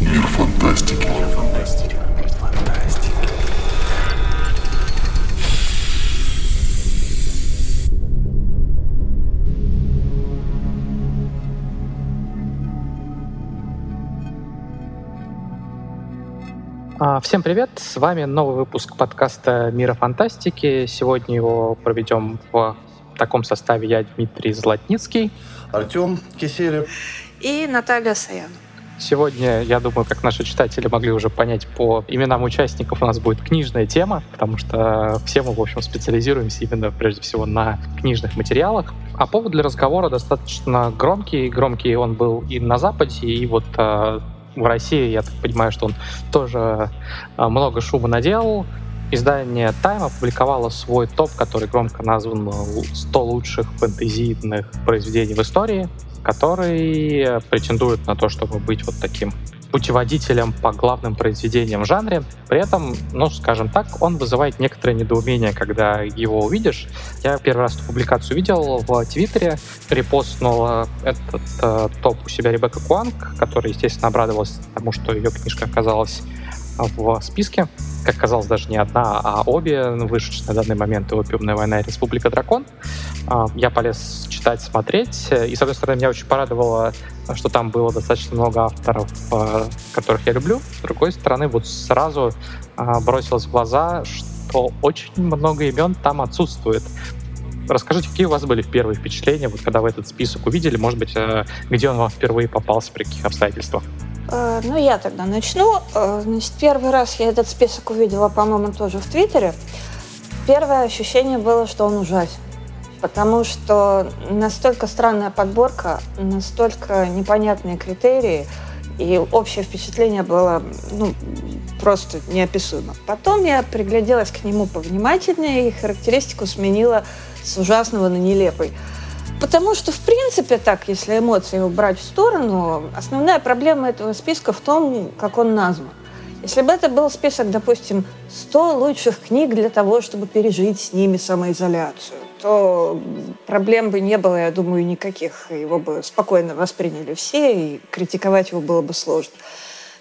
Мир фантастики. Мир фантастики. Фантастики. А, Всем привет! С вами новый выпуск подкаста «Мира фантастики». Сегодня его проведем в таком составе я, Дмитрий Златницкий. Артем Киселев. И Наталья Саян. Сегодня, я думаю, как наши читатели могли уже понять по именам участников, у нас будет книжная тема, потому что все мы, в общем, специализируемся именно, прежде всего, на книжных материалах. А повод для разговора достаточно громкий. Громкий он был и на Западе, и вот э, в России, я так понимаю, что он тоже э, много шума наделал. Издание Time опубликовало свой топ, который громко назван 100 лучших фэнтезийных произведений в истории, который претендует на то, чтобы быть вот таким путеводителем по главным произведениям в жанре. При этом, ну, скажем так, он вызывает некоторое недоумение, когда его увидишь. Я первый раз эту публикацию видел в Твиттере, репостнула этот э, топ у себя Ребекка Куанг, которая, естественно, обрадовалась тому, что ее книжка оказалась в списке. Как оказалось, даже не одна, а обе вышедшие на данный момент «Опиумная война» и «Республика Дракон». А, я полез читать, смотреть. И, с одной стороны, меня очень порадовало, что там было достаточно много авторов, а, которых я люблю. С другой стороны, вот сразу а, бросилось в глаза, что очень много имен там отсутствует. Расскажите, какие у вас были первые впечатления, вот когда вы этот список увидели, может быть, э, где он вам впервые попался, при каких обстоятельствах? Э, ну, я тогда начну. Э, значит, первый раз я этот список увидела, по-моему, тоже в Твиттере. Первое ощущение было, что он ужасен. Потому что настолько странная подборка, настолько непонятные критерии, и общее впечатление было ну, просто неописуемо. Потом я пригляделась к нему повнимательнее и характеристику сменила с ужасного на нелепый. Потому что, в принципе, так, если эмоции убрать в сторону, основная проблема этого списка в том, как он назван. Если бы это был список, допустим, 100 лучших книг для того, чтобы пережить с ними самоизоляцию, то проблем бы не было, я думаю, никаких. Его бы спокойно восприняли все, и критиковать его было бы сложно.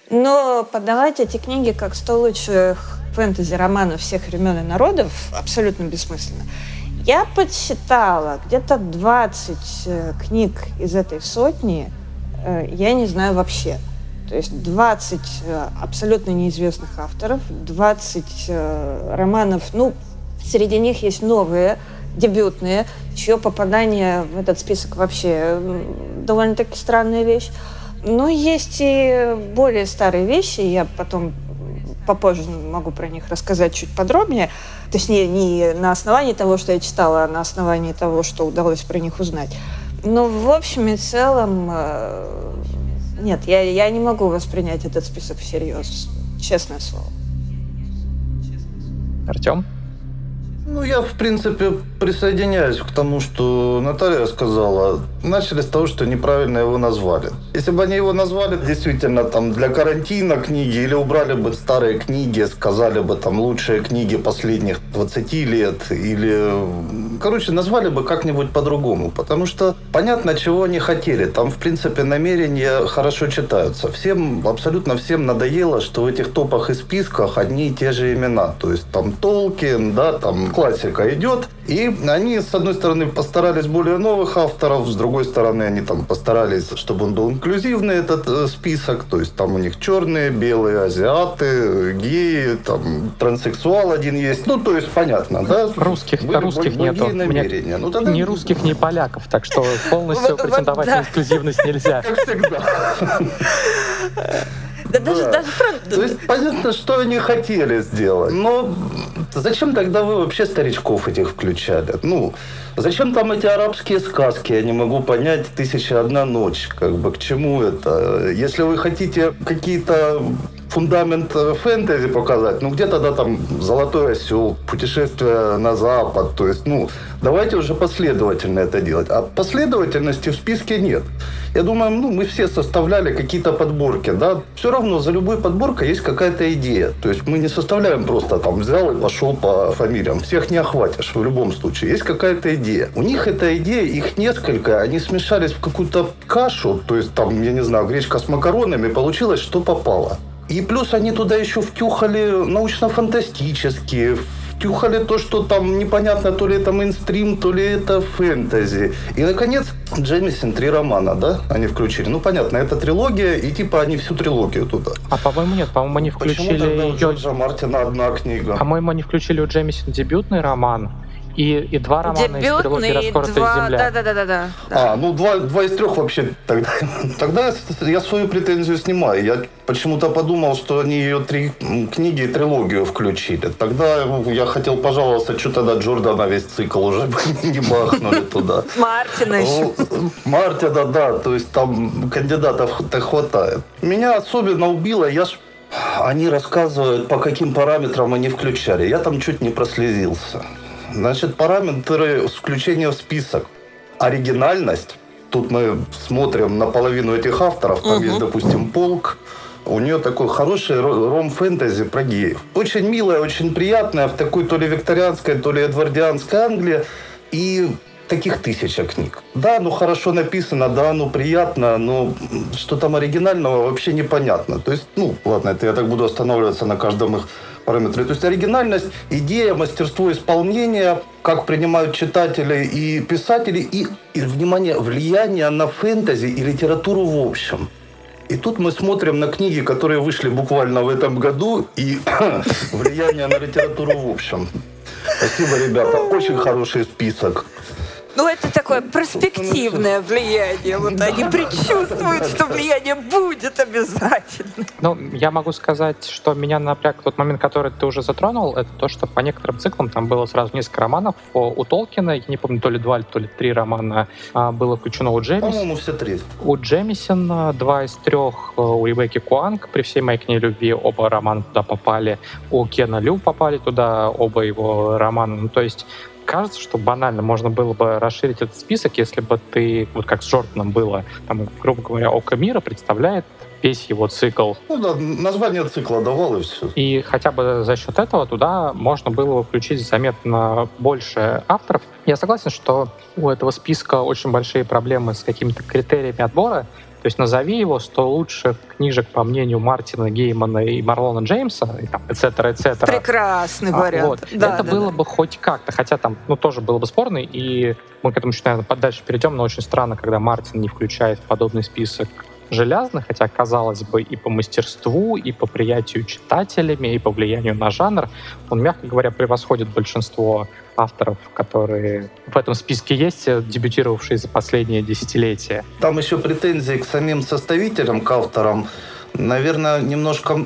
Но подавать эти книги как 100 лучших фэнтези-романов всех времен и народов абсолютно бессмысленно. Я подсчитала, где-то 20 э, книг из этой сотни э, я не знаю вообще. То есть 20 э, абсолютно неизвестных авторов, 20 романов, ну, среди них есть новые, дебютные, чье попадание в этот список вообще довольно-таки странная вещь. Но есть и более старые вещи, я потом попозже могу про них рассказать чуть подробнее. Точнее, не на основании того, что я читала, а на основании того, что удалось про них узнать. Но в общем и целом, э, нет, я, я не могу воспринять этот список всерьез, честное слово. Артем? Ну, я, в принципе, присоединяюсь к тому, что Наталья сказала. Начали с того, что неправильно его назвали. Если бы они его назвали действительно там для карантина книги или убрали бы старые книги, сказали бы там лучшие книги последних 20 лет или... Короче, назвали бы как-нибудь по-другому, потому что понятно, чего они хотели. Там, в принципе, намерения хорошо читаются. Всем, абсолютно всем надоело, что в этих топах и списках одни и те же имена. То есть там Толкин, да, там классика идет. И они, с одной стороны, постарались более новых авторов, с другой стороны, они там постарались, чтобы он был инклюзивный, этот э, список. То есть там у них черные, белые, азиаты, геи, там транссексуал один есть. Ну, то есть понятно, да? Русских, Были русских нету. намерения. Ну, тогда... Ни русских, ни поляков, так что полностью претендовать на инклюзивность нельзя. Как всегда. Да, даже, даже То есть понятно, что они хотели сделать. Но зачем тогда вы вообще старичков этих включали? Ну, зачем там эти арабские сказки? Я не могу понять. Тысяча одна ночь. Как бы к чему это? Если вы хотите какие-то фундамент э, фэнтези показать, ну где тогда там «Золотой осел», «Путешествие на запад», то есть, ну, давайте уже последовательно это делать. А последовательности в списке нет. Я думаю, ну, мы все составляли какие-то подборки, да, все равно за любой подборкой есть какая-то идея. То есть мы не составляем просто там взял и пошел по фамилиям. Всех не охватишь в любом случае. Есть какая-то идея. У них эта идея, их несколько, они смешались в какую-то кашу, то есть там, я не знаю, гречка с макаронами, получилось, что попало. И плюс они туда еще втюхали научно-фантастические, втюхали то, что там непонятно, то ли это мейнстрим, то ли это фэнтези. И, наконец, Джемисон три романа, да, они включили. Ну, понятно, это трилогия, и типа они всю трилогию туда. А по-моему нет, по-моему они включили... Почему тогда у Джорджа Мартина одна книга? По-моему, они включили у Джемисон дебютный роман, и, и два романа Дебютный, из трилогии «Раскоротая два... земля». Да, да, да, да, да. А, ну два, два из трех вообще. Тогда, тогда я свою претензию снимаю. Я почему-то подумал, что они ее три книги и трилогию включили. Тогда я хотел пожаловаться, что тогда Джордана весь цикл уже не бахнули туда. Мартина еще. Ну, Мартина, да. То есть там кандидатов-то хватает. Меня особенно убило, я ж они рассказывают, по каким параметрам они включали. Я там чуть не прослезился. Значит, параметры включения в список. Оригинальность. Тут мы смотрим на половину этих авторов. Там угу. есть, допустим, Полк. У нее такой хороший ром-фэнтези про геев. Очень милая, очень приятная, в такой то ли викторианской, то ли эдвардианской Англии. И таких тысяча книг. Да, ну хорошо написано, да, ну приятно, но что там оригинального вообще непонятно. То есть, ну, ладно, это я так буду останавливаться на каждом их параметры. То есть оригинальность, идея, мастерство исполнения, как принимают читатели и писатели, и, и внимание, влияние на фэнтези и литературу в общем. И тут мы смотрим на книги, которые вышли буквально в этом году, и влияние на литературу в общем. Спасибо, ребята. Очень хороший список. Ну, это такое перспективное влияние. Вот они предчувствуют, что влияние будет обязательно. Ну, я могу сказать, что меня напряг тот момент, который ты уже затронул, это то, что по некоторым циклам там было сразу несколько романов. У Толкина, я не помню, то ли два, то ли три романа а, было включено у Джемисона. По-моему, все три. У Джемисона два из трех, э, у Ребекки Куанг, при всей моей к ней любви, оба романа туда попали. У Кена Лю попали туда, оба его романа. Ну, то есть кажется, что банально можно было бы расширить этот список, если бы ты, вот как с Джорданом было, там, грубо говоря, Око мира представляет весь его цикл. Ну да, название цикла давал и все. И хотя бы за счет этого туда можно было включить заметно больше авторов. Я согласен, что у этого списка очень большие проблемы с какими-то критериями отбора, то есть назови его 100 лучших книжек, по мнению Мартина Геймана и Марлона Джеймса, и там, et cetera, et cetera. Прекрасный а, вариант. Вот. Да, это да, было да. бы хоть как-то, хотя там, ну, тоже было бы спорно, и мы к этому чуть, наверное, подальше перейдем, но очень странно, когда Мартин не включает в подобный список железных, хотя, казалось бы, и по мастерству, и по приятию читателями, и по влиянию на жанр, он, мягко говоря, превосходит большинство авторов, которые в этом списке есть, дебютировавшие за последние десятилетия. Там еще претензии к самим составителям, к авторам. Наверное, немножко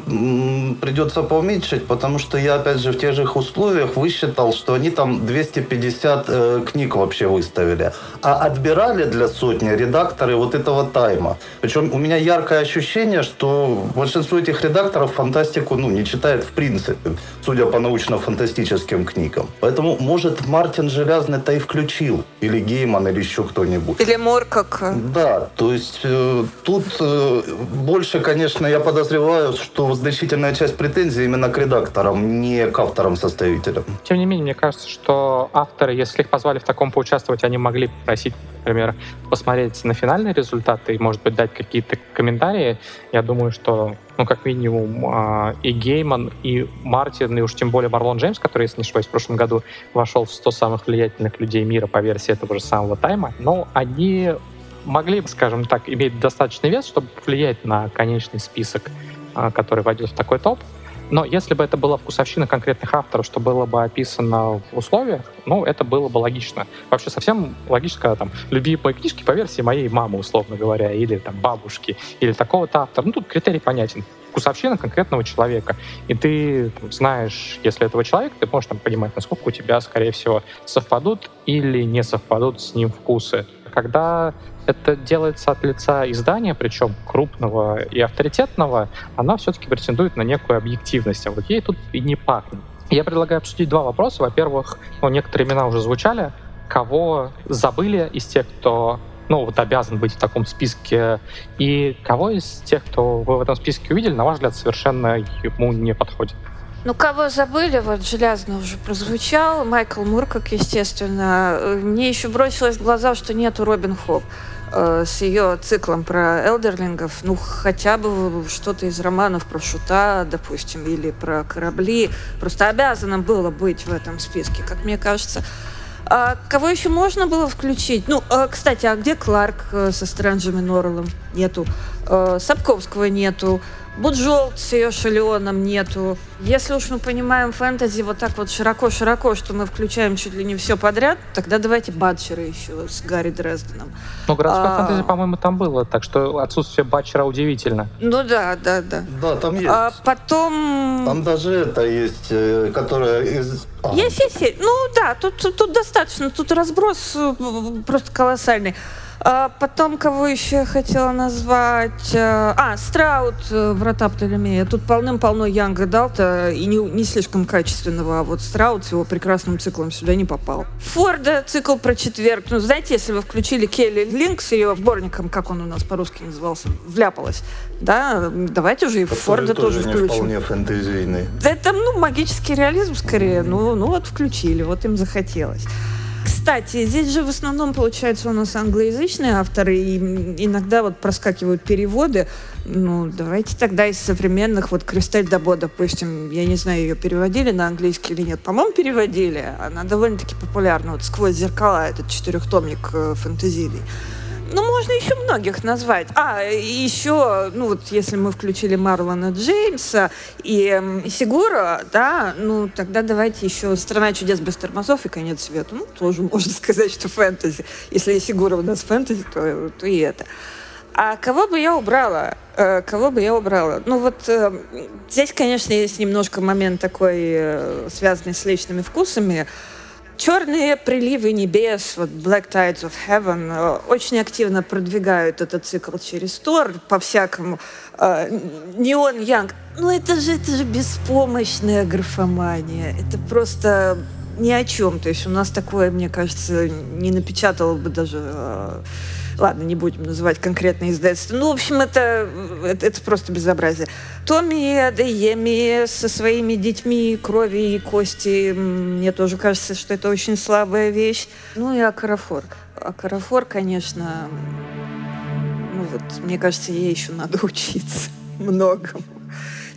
придется поуменьшить, потому что я, опять же, в тех же условиях высчитал, что они там 250 э, книг вообще выставили. А отбирали для сотни редакторы вот этого тайма. Причем у меня яркое ощущение, что большинство этих редакторов фантастику ну, не читает в принципе, судя по научно-фантастическим книгам. Поэтому, может, Мартин Железный-то и включил. Или Гейман, или еще кто-нибудь. Или Моркак. Да, то есть э, тут э, больше, конечно, конечно, я подозреваю, что значительная часть претензий именно к редакторам, не к авторам-составителям. Тем не менее, мне кажется, что авторы, если их позвали в таком поучаствовать, они могли попросить, например, посмотреть на финальные результаты и, может быть, дать какие-то комментарии. Я думаю, что ну, как минимум, а, и Гейман, и Мартин, и уж тем более Марлон Джеймс, который, если не ошибаюсь, в прошлом году вошел в 100 самых влиятельных людей мира по версии этого же самого тайма, но они могли, скажем так, иметь достаточный вес, чтобы влиять на конечный список, а, который войдет в такой топ. Но если бы это была вкусовщина конкретных авторов, что было бы описано в условиях, ну, это было бы логично. Вообще совсем логично, когда там любимые книжки по версии моей мамы, условно говоря, или там бабушки, или такого-то автора. Ну, тут критерий понятен вкусовщина конкретного человека. И ты знаешь, если этого человека, ты можешь там понимать, насколько у тебя, скорее всего, совпадут или не совпадут с ним вкусы. Когда это делается от лица издания, причем крупного и авторитетного, она все-таки претендует на некую объективность, а вот ей тут и не пахнет. Я предлагаю обсудить два вопроса. Во-первых, ну, некоторые имена уже звучали. Кого забыли из тех, кто ну, вот обязан быть в таком списке, и кого из тех, кто вы в этом списке увидели, на ваш взгляд, совершенно ему не подходит? Ну, кого забыли, вот железно уже прозвучал. Майкл Муркак, естественно. Мне еще бросилось в глаза, что нету Робин Хоп э, с ее циклом про элдерлингов, ну, хотя бы что-то из романов про Шута, допустим, или про корабли. Просто обязано было быть в этом списке, как мне кажется. А кого еще можно было включить? Ну, а, кстати, а где Кларк э, со Стрэнджем и Норреллом? Нету. Сапковского нету. Буджолт с ее шалеоном нету. Если уж мы понимаем фэнтези вот так вот широко-широко, что мы включаем чуть ли не все подряд, тогда давайте Батчера еще с Гарри Дрезденом. Ну, городское а... фэнтези, по-моему, там было, так что отсутствие Батчера удивительно. Ну да, да, да. Да, там есть. А потом... Там даже это есть, э, которая из... А. Есть, есть, есть. Ну да, тут, тут достаточно, тут разброс э, просто колоссальный. А потом, кого еще я хотела назвать? Э, а, Страут, э, Врата Птолемея. Тут полным-полно Янга Далта, и не, не слишком качественного, а вот Страут с его прекрасным циклом сюда не попал. Форда цикл про четверг. Ну, знаете, если вы включили Келли Линк с ее сборником, как он у нас по-русски назывался, вляпалась, да, давайте уже и Который Форда тоже, тоже включим. вполне фэнтезийный. Это, ну, магический реализм скорее. Ну, ну вот включили, вот им захотелось. Кстати, здесь же в основном, получается, у нас англоязычные авторы, и иногда вот проскакивают переводы. Ну, давайте тогда из современных, вот Кристаль Дабо, допустим, я не знаю, ее переводили на английский или нет. По-моему, переводили. Она довольно-таки популярна. Вот «Сквозь зеркала» этот четырехтомник э, фэнтезийный. Ну, можно еще многих назвать. А, еще, ну вот если мы включили Марлона Джеймса и Сигура, да, ну тогда давайте еще «Страна чудес без тормозов» и «Конец света». Ну, тоже можно сказать, что фэнтези. Если Сигура у нас фэнтези, то, то и это. А кого бы я убрала? Э, кого бы я убрала? Ну вот э, здесь, конечно, есть немножко момент такой, э, связанный с личными вкусами. Черные приливы небес, вот Black Tides of Heaven, э, очень активно продвигают этот цикл через Тор по-всякому. Неон Янг, ну это же, это же беспомощная графомания. Это просто ни о чем. То есть у нас такое, мне кажется, не напечатало бы даже э, Ладно, не будем называть конкретные издательства. Ну, в общем, это, это, это просто безобразие. Томми Адееми со своими детьми крови и кости, мне тоже кажется, что это очень слабая вещь. Ну и Акарафор. Акарафор, конечно, ну вот, мне кажется, ей еще надо учиться многому.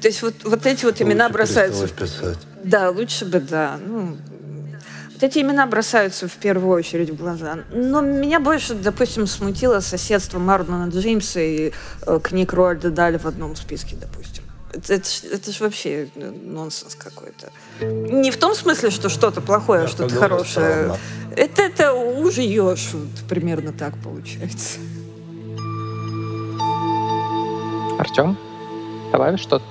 То есть вот, вот эти вот имена лучше бросаются... Писать. Да, лучше бы, да. Ну, вот эти имена бросаются в первую очередь в глаза. Но меня больше, допустим, смутило соседство Марлона Джеймса и э, книг Роальда Дали в одном списке, допустим. Это, это, это же вообще э, нонсенс какой-то. Не в том смысле, что что-то плохое, а что-то хорошее. Это, это уже ешь. Вот, примерно так получается. Артем, добавишь что-то?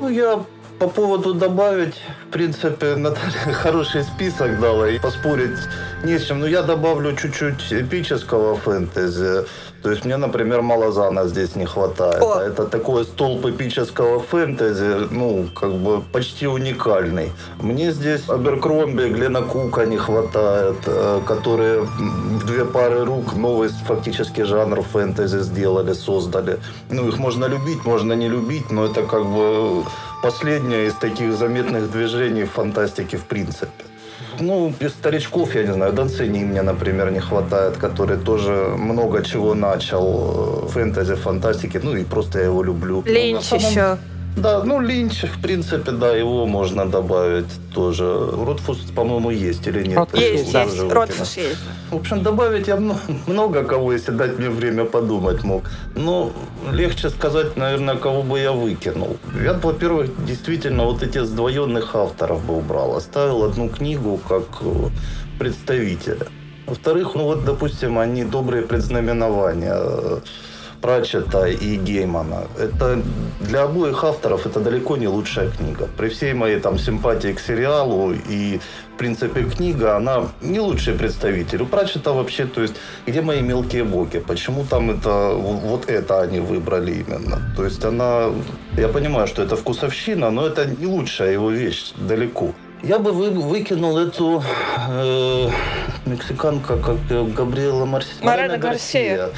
Ну, я по поводу добавить, в принципе, Наталья хороший список дала, и поспорить не с чем. Но я добавлю чуть-чуть эпического фэнтези. То есть мне, например, Малазана здесь не хватает. О. Это такой столб эпического фэнтези, ну, как бы почти уникальный. Мне здесь Аберкромби, Глена Кука не хватает, э, которые в две пары рук новый фактически жанр фэнтези сделали, создали. Ну, их можно любить, можно не любить, но это как бы последнее из таких заметных движений в фантастике в принципе. Ну, без старичков, я не знаю, Донцини мне, например, не хватает, который тоже много чего начал э, фэнтези, фантастики, ну и просто я его люблю. Линч ну, самом... еще. Да, ну Линч, в принципе, да, его можно добавить тоже. Ротфус, по-моему, есть или нет? Ротфус есть, да, есть. Ротфус есть. В общем, добавить я много кого, если дать мне время подумать мог. Но легче сказать, наверное, кого бы я выкинул. Я, во-первых, действительно вот эти сдвоенных авторов бы убрал. Оставил одну книгу как э, представителя. Во-вторых, ну вот, допустим, они добрые предзнаменования Прачета и Геймана. Это для обоих авторов это далеко не лучшая книга. При всей моей там симпатии к сериалу и в принципе, книга, она не лучший представитель. У Пратчета вообще, то есть, где мои мелкие боги? Почему там это, вот это они выбрали именно? То есть, она, я понимаю, что это вкусовщина, но это не лучшая его вещь, далеко. Я бы вы, выкинул эту э, мексиканка, как Габриэла Марс... Марина Гарсия.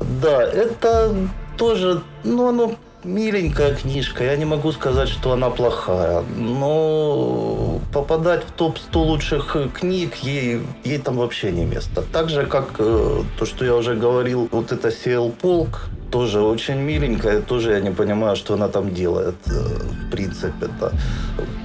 Да, это тоже, ну, оно миленькая книжка. Я не могу сказать, что она плохая. Но попадать в топ-100 лучших книг ей, ей там вообще не место. Так же, как э, то, что я уже говорил, вот это Сел Полк, тоже очень миленькая, тоже я не понимаю, что она там делает, э, в принципе-то.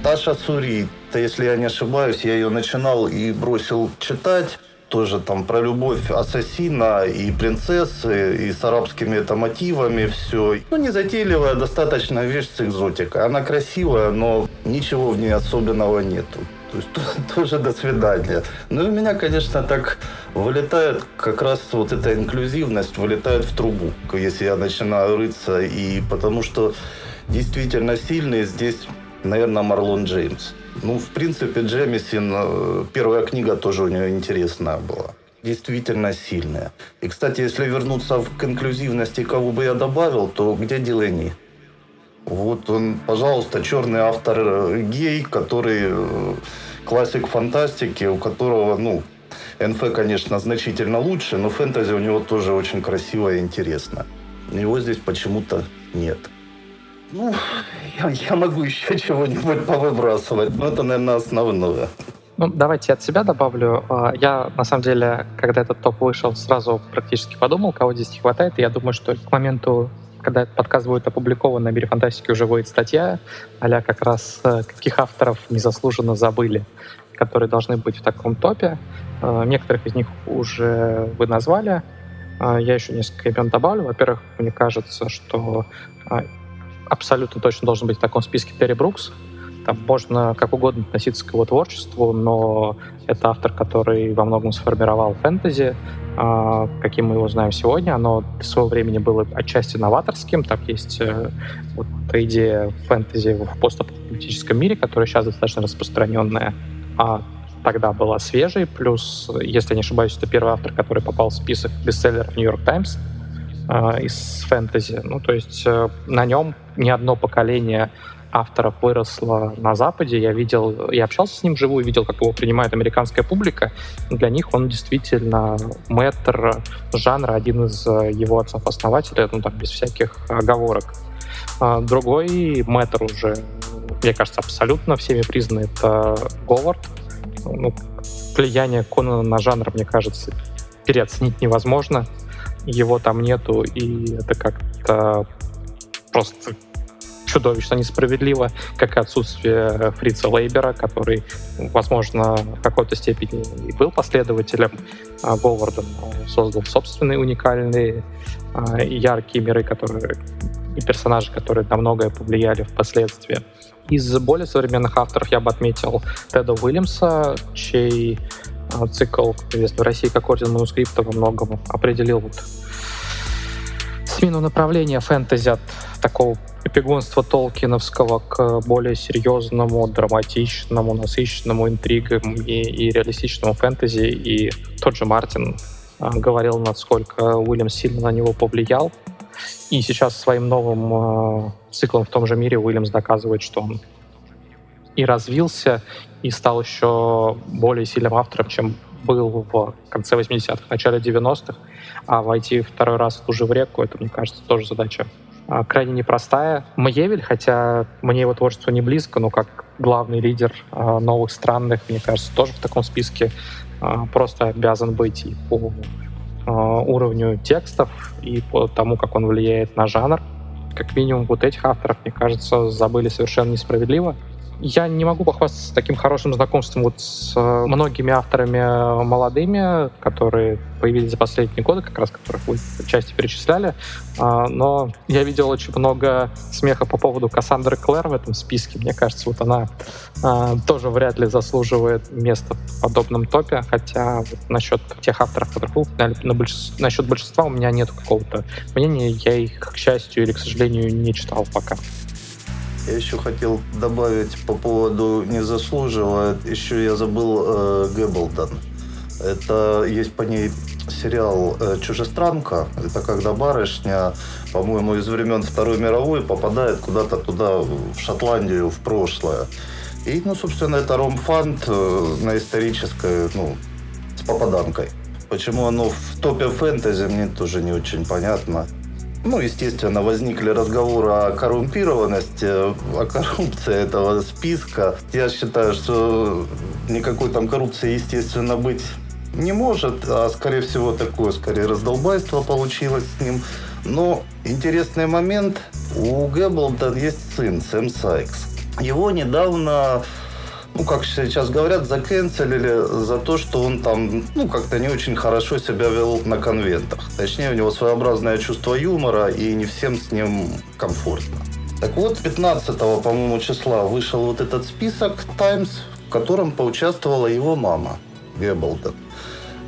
Таша Сури, то если я не ошибаюсь, я ее начинал и бросил читать тоже там про любовь ассасина и принцессы, и с арабскими это мотивами все. Ну, не затейливая достаточно вещь с экзотикой. Она красивая, но ничего в ней особенного нету. То есть тоже до свидания. Ну и у меня, конечно, так вылетает как раз вот эта инклюзивность вылетает в трубу, если я начинаю рыться. И потому что действительно сильный здесь, наверное, Марлон Джеймс. Ну, в принципе, Джемисин, э, первая книга тоже у нее интересная была. Действительно сильная. И, кстати, если вернуться к инклюзивности, кого бы я добавил, то где Дилени? Вот он, пожалуйста, черный автор э, гей, который э, классик фантастики, у которого, ну, НФ, конечно, значительно лучше, но фэнтези у него тоже очень красиво и интересно. Его здесь почему-то нет. Ну, я, я могу еще чего-нибудь повыбрасывать, но это, наверное, основное. Ну, давайте от себя добавлю. А, я, на самом деле, когда этот топ вышел, сразу практически подумал, кого здесь не хватает. И я думаю, что к моменту, когда этот подкаст будет опубликован, на мире фантастики уже будет статья, а как раз э, каких авторов незаслуженно забыли, которые должны быть в таком топе. А, некоторых из них уже вы назвали. А, я еще несколько имен добавлю. Во-первых, мне кажется, что абсолютно точно должен быть в таком списке Терри Брукс. Там можно как угодно относиться к его творчеству, но это автор, который во многом сформировал фэнтези, а, каким мы его знаем сегодня. Оно в своего времени было отчасти новаторским. Так есть э, вот идея фэнтези в постапокалиптическом мире, которая сейчас достаточно распространенная. А тогда была свежей. Плюс, если я не ошибаюсь, это первый автор, который попал в список бестселлеров Нью-Йорк Таймс э, из фэнтези. Ну, то есть э, на нем не одно поколение авторов выросло на Западе. Я видел, я общался с ним вживую, видел, как его принимает американская публика. Для них он действительно мэтр жанра, один из э, его отцов-основателей, ну так, без всяких оговорок. А другой мэтр уже, мне кажется, абсолютно всеми признан, это Говард. Ну, влияние Конана на жанр, мне кажется, переоценить невозможно. Его там нету, и это как-то просто чудовищно несправедливо, как и отсутствие Фрица Лейбера, который, возможно, в какой-то степени и был последователем а, Говарда, но создал собственные уникальные а, яркие миры, которые и персонажи, которые на многое повлияли впоследствии. Из более современных авторов я бы отметил Теда Уильямса, чей а, цикл, известный в России как Орден манускрипта, во многом определил вот смену направления фэнтези от такого эпигонства Толкиновского к более серьезному, драматичному, насыщенному интригам и, и реалистичному фэнтези. И тот же Мартин а, говорил, насколько Уильям сильно на него повлиял. И сейчас своим новым а, циклом в том же мире Уильямс доказывает, что он и развился, и стал еще более сильным автором, чем был в конце 80-х, начале 90-х, а войти второй раз уже в реку, это, мне кажется, тоже задача а, крайне непростая. Маевель, хотя мне его творчество не близко, но как главный лидер а, новых странных, мне кажется, тоже в таком списке а, просто обязан быть и по уровню текстов, и по тому, как он влияет на жанр. Как минимум вот этих авторов, мне кажется, забыли совершенно несправедливо. Я не могу похвастаться таким хорошим знакомством вот с э, многими авторами молодыми, которые появились за последние годы, как раз которых вы части перечисляли. А, но я видел очень много смеха по поводу Кассандры Клэр в этом списке. Мне кажется, вот она а, тоже вряд ли заслуживает места в подобном топе, хотя вот насчет тех авторов, которых вы на большинство, насчет большинства у меня нет какого-то мнения. Я их, к счастью или к сожалению, не читал пока. Я еще хотел добавить по поводу не заслуживает. Еще я забыл э, Гэблдон. Это есть по ней сериал э, «Чужестранка». Это когда барышня, по-моему, из времен Второй мировой попадает куда-то туда, в Шотландию, в прошлое. И, ну, собственно, это ромфант э, на исторической, ну, с попаданкой. Почему оно в топе фэнтези, мне тоже не очень понятно. Ну, естественно, возникли разговоры о коррумпированности, о коррупции этого списка. Я считаю, что никакой там коррупции, естественно, быть не может, а скорее всего такое, скорее раздолбайство получилось с ним. Но интересный момент, у Гэблда есть сын, Сэм Сайкс. Его недавно ну, как сейчас говорят, заканцелили за то, что он там, ну, как-то не очень хорошо себя вел на конвентах. Точнее, у него своеобразное чувство юмора, и не всем с ним комфортно. Так вот, 15 по-моему, числа вышел вот этот список «Таймс», в котором поучаствовала его мама, Геббелден.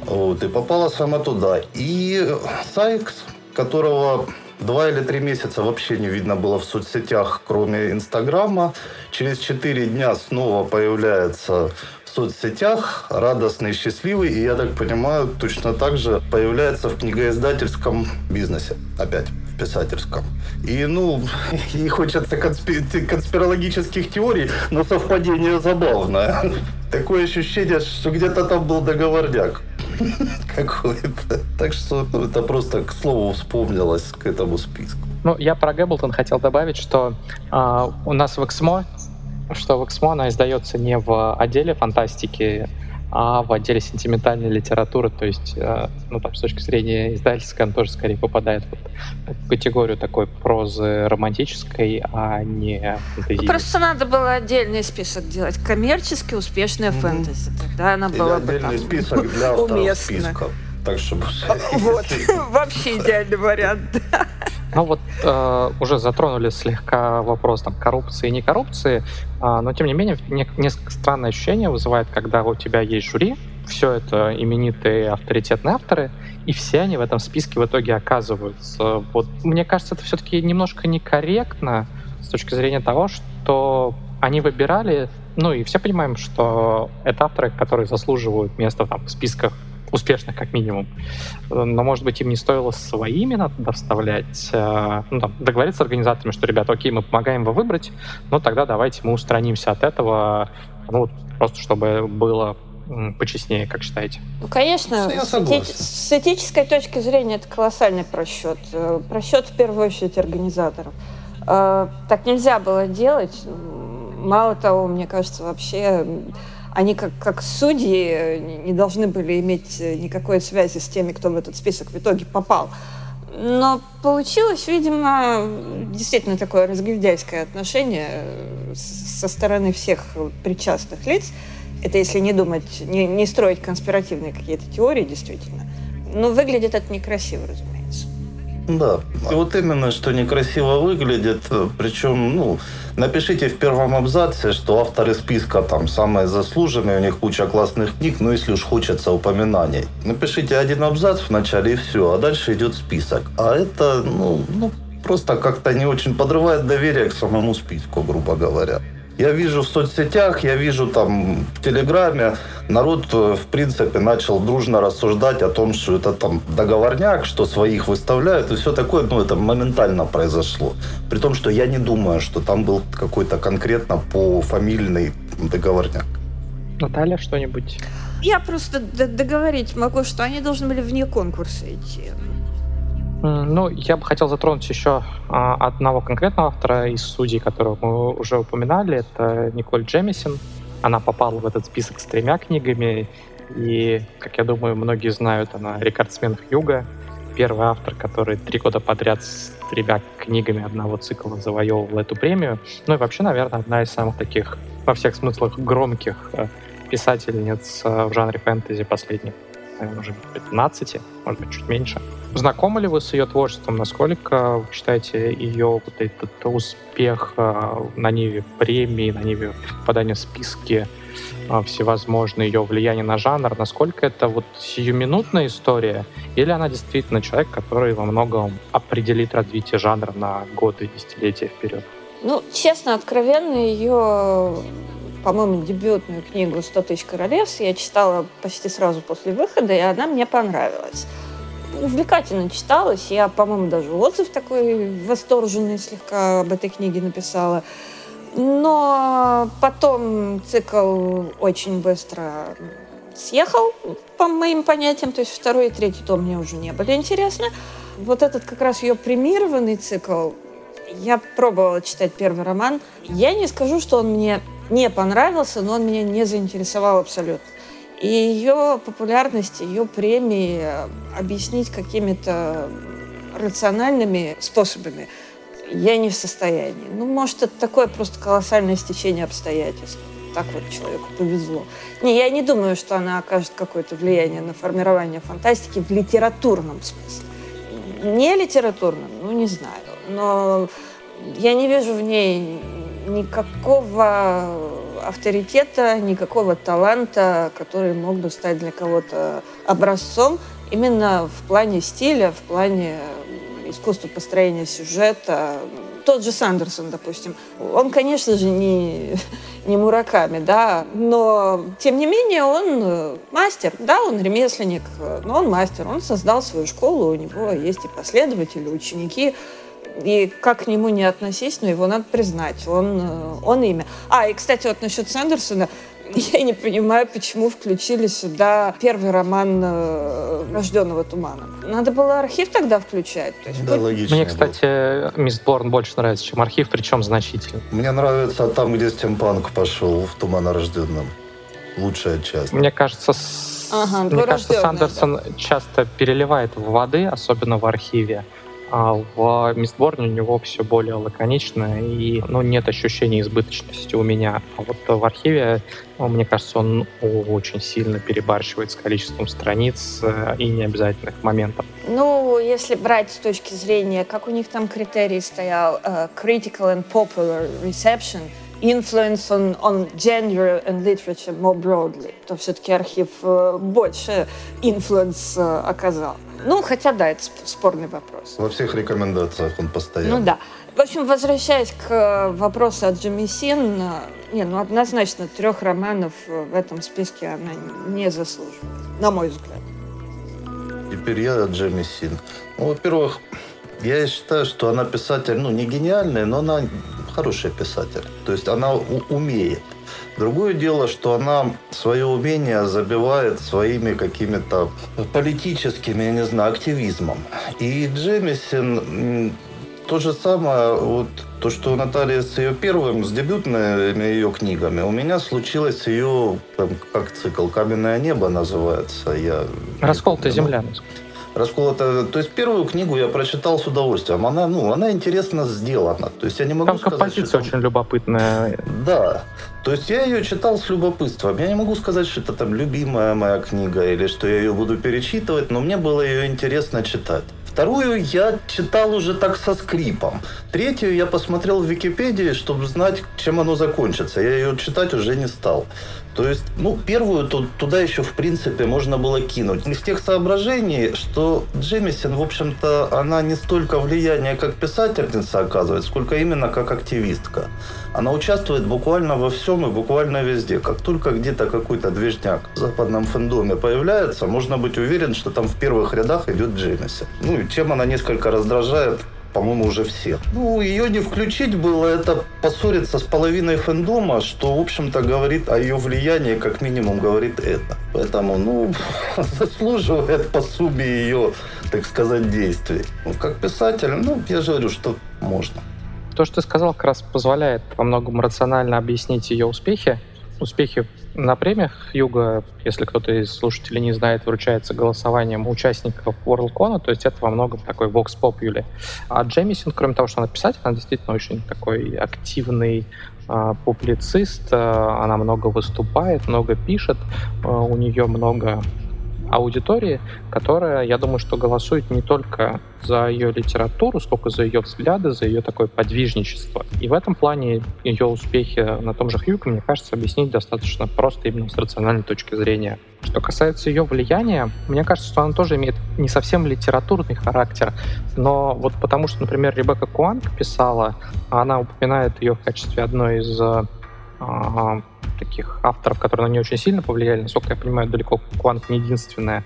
Вот, и попала сама туда. И Сайкс, которого Два или три месяца вообще не видно было в соцсетях, кроме Инстаграма. Через четыре дня снова появляется соцсетях, радостный, счастливый, и, я так понимаю, точно так же появляется в книгоиздательском бизнесе опять писательском. И, ну, не хочется конспи- конспирологических теорий, но совпадение забавное. Такое ощущение, что где-то там был договорняк какой-то. Так что ну, это просто к слову вспомнилось к этому списку. Ну, я про Гэблтон хотел добавить, что э, у нас в Эксмо, что в Эксмо она издается не в отделе фантастики, а в отделе сентиментальной литературы, то есть, э, ну, там, с точки зрения издательской, он тоже скорее попадает вот в категорию такой прозы романтической, а не фэнтези. Просто надо было отдельный список делать. Коммерчески успешная mm-hmm. фэнтези. Тогда она была бы отдельный там, список для авторов списка. Так, чтобы... Вот, вообще идеальный вариант. Ну вот э, уже затронули слегка вопрос там, коррупции и не коррупции, э, но тем не менее не, несколько странное ощущение вызывает, когда у тебя есть жюри, все это именитые авторитетные авторы, и все они в этом списке в итоге оказываются. Вот мне кажется, это все-таки немножко некорректно с точки зрения того, что они выбирали, ну и все понимаем, что это авторы, которые заслуживают места там, в списках успешных как минимум. Но, может быть, им не стоило свои имена туда вставлять, э, ну, там, договориться с организаторами, что, ребята, окей, мы помогаем его выбрать, но тогда давайте мы устранимся от этого, ну, просто чтобы было почестнее, как считаете? Ну, конечно, с, с этической точки зрения это колоссальный просчет. Э, просчет в первую очередь организаторов. Э, так нельзя было делать. Мало того, мне кажется, вообще они как, как судьи э, не должны были иметь э, никакой связи с теми, кто в этот список в итоге попал. Но получилось, видимо, действительно такое разгильдяйское отношение э, со стороны всех причастных лиц. Это если не думать, не, не строить конспиративные какие-то теории, действительно. Но выглядит это некрасиво, разумеется. Да, и вот именно, что некрасиво выглядит, причем, ну, напишите в первом абзаце, что авторы списка там самые заслуженные, у них куча классных книг, ну, если уж хочется упоминаний. Напишите один абзац в начале и все, а дальше идет список. А это, ну, ну просто как-то не очень подрывает доверие к самому списку, грубо говоря. Я вижу в соцсетях, я вижу там в Телеграме, народ, э, в принципе, начал дружно рассуждать о том, что это там договорняк, что своих выставляют и все такое. Ну, это моментально произошло. При том, что я не думаю, что там был какой-то конкретно по фамильный договорняк. Наталья, что-нибудь? Я просто договорить могу, что они должны были вне конкурса идти. Ну, я бы хотел затронуть еще а, одного конкретного автора из судей, которого мы уже упоминали. Это Николь Джемисон. Она попала в этот список с тремя книгами. И, как я думаю, многие знают, она рекордсмен Юга. Первый автор, который три года подряд с тремя книгами одного цикла завоевывал эту премию. Ну и вообще, наверное, одна из самых таких во всех смыслах громких э, писательниц э, в жанре фэнтези последних, наверное, уже 15, может быть, чуть меньше. Знакомы ли вы с ее творчеством? Насколько вы считаете ее вот этот успех э, на ниве премии, на ниве попадания в списки всевозможные, ее влияние на жанр, насколько это вот сиюминутная история, или она действительно человек, который во многом определит развитие жанра на годы и десятилетия вперед? Ну, честно, откровенно, ее, по-моему, дебютную книгу «100 тысяч королевств» я читала почти сразу после выхода, и она мне понравилась. Увлекательно читалась. Я, по-моему, даже отзыв такой восторженный слегка об этой книге написала. Но потом цикл очень быстро съехал, по моим понятиям. То есть второй и третий том мне уже не были интересны. Вот этот как раз ее премированный цикл я пробовала читать первый роман. Я не скажу, что он мне не понравился, но он меня не заинтересовал абсолютно. И ее популярность, ее премии объяснить какими-то рациональными способами я не в состоянии. Ну, может, это такое просто колоссальное стечение обстоятельств. Так вот человеку повезло. Не, я не думаю, что она окажет какое-то влияние на формирование фантастики в литературном смысле. Не литературном, ну, не знаю но я не вижу в ней никакого авторитета, никакого таланта, который мог бы стать для кого-то образцом именно в плане стиля, в плане искусства построения сюжета. Тот же Сандерсон, допустим, он, конечно же, не, не Мураками, да, но, тем не менее, он мастер, да, он ремесленник, но он мастер, он создал свою школу, у него есть и последователи, ученики, и как к нему не относись, но его надо признать. Он, э, он имя. А, и, кстати, вот насчет Сэндерсона. Я не понимаю, почему включили сюда первый роман э, «Рожденного туманом». Надо было архив тогда включать. То есть, да, логично. Мне, кстати, Мисс Борн больше нравится, чем архив, причем значительно. Мне нравится там, где стимпанк пошел, в «Туманорожденном». Лучшая часть. Мне кажется, с... ага, Мне кажется, Сандерсон да. часто переливает в воды, особенно в архиве. А в Мистборне у него все более лаконично, и ну, нет ощущения избыточности у меня. А вот в архиве, ну, мне кажется, он очень сильно перебарщивает с количеством страниц э, и необязательных моментов. Ну, если брать с точки зрения, как у них там критерий стоял, uh, critical and popular reception, influence on, on gender and literature more broadly, то все-таки архив uh, больше influence uh, оказал. Ну, хотя да, это спорный вопрос. Во всех рекомендациях он постоянно. Ну да. В общем, возвращаясь к э, вопросу от Джимми Син, э, не, ну однозначно трех романов э, в этом списке она не заслуживает, на мой взгляд. Теперь я Джимми Син. Ну, во-первых, я считаю, что она писатель, ну, не гениальная, но она хороший писатель. То есть она умеет. Другое дело, что она свое умение забивает своими какими-то политическими, я не знаю, активизмом. И Джемисин то же самое, вот то, что у Натальи с ее первым, с дебютными ее книгами, у меня случилось ее, там, как цикл «Каменное небо» называется. Я Расколотая земля. Расколотая. То есть первую книгу я прочитал с удовольствием. Она, ну, она интересно сделана. То есть я не могу там сказать, композиция что... очень любопытная. Да. То есть я ее читал с любопытством. Я не могу сказать, что это там любимая моя книга или что я ее буду перечитывать, но мне было ее интересно читать. Вторую я читал уже так со скрипом. Третью я посмотрел в Википедии, чтобы знать, чем оно закончится. Я ее читать уже не стал. То есть, ну, первую тут, туда еще, в принципе, можно было кинуть. Из тех соображений, что Джемисин, в общем-то, она не столько влияние как писательница оказывает, сколько именно как активистка. Она участвует буквально во всем и буквально везде. Как только где-то какой-то движняк в западном фэндоме появляется, можно быть уверен, что там в первых рядах идет Джемиси. Ну и чем она несколько раздражает по-моему, уже все. Ну, ее не включить было, это поссориться с половиной фэндома, что, в общем-то, говорит о ее влиянии, как минимум говорит это. Поэтому, ну, заслуживает пособие ее, так сказать, действий. Ну, как писатель, ну, я же говорю, что можно. То, что ты сказал, как раз позволяет во многом рационально объяснить ее успехи. Успехи на премиях Юга, если кто-то из слушателей не знает, вручается голосованием участников WorldCon, то есть это во многом такой Vox Populi. А Джемисон, кроме того, что она писатель, она действительно очень такой активный э, публицист, э, она много выступает, много пишет, э, у нее много аудитории, которая, я думаю, что голосует не только за ее литературу, сколько за ее взгляды, за ее такое подвижничество. И в этом плане ее успехи на том же Хьюге, мне кажется, объяснить достаточно просто именно с рациональной точки зрения. Что касается ее влияния, мне кажется, что она тоже имеет не совсем литературный характер, но вот потому что, например, Ребекка Куанг писала, она упоминает ее в качестве одной из а, таких авторов, которые на нее очень сильно повлияли, насколько я понимаю, далеко Квант не единственная,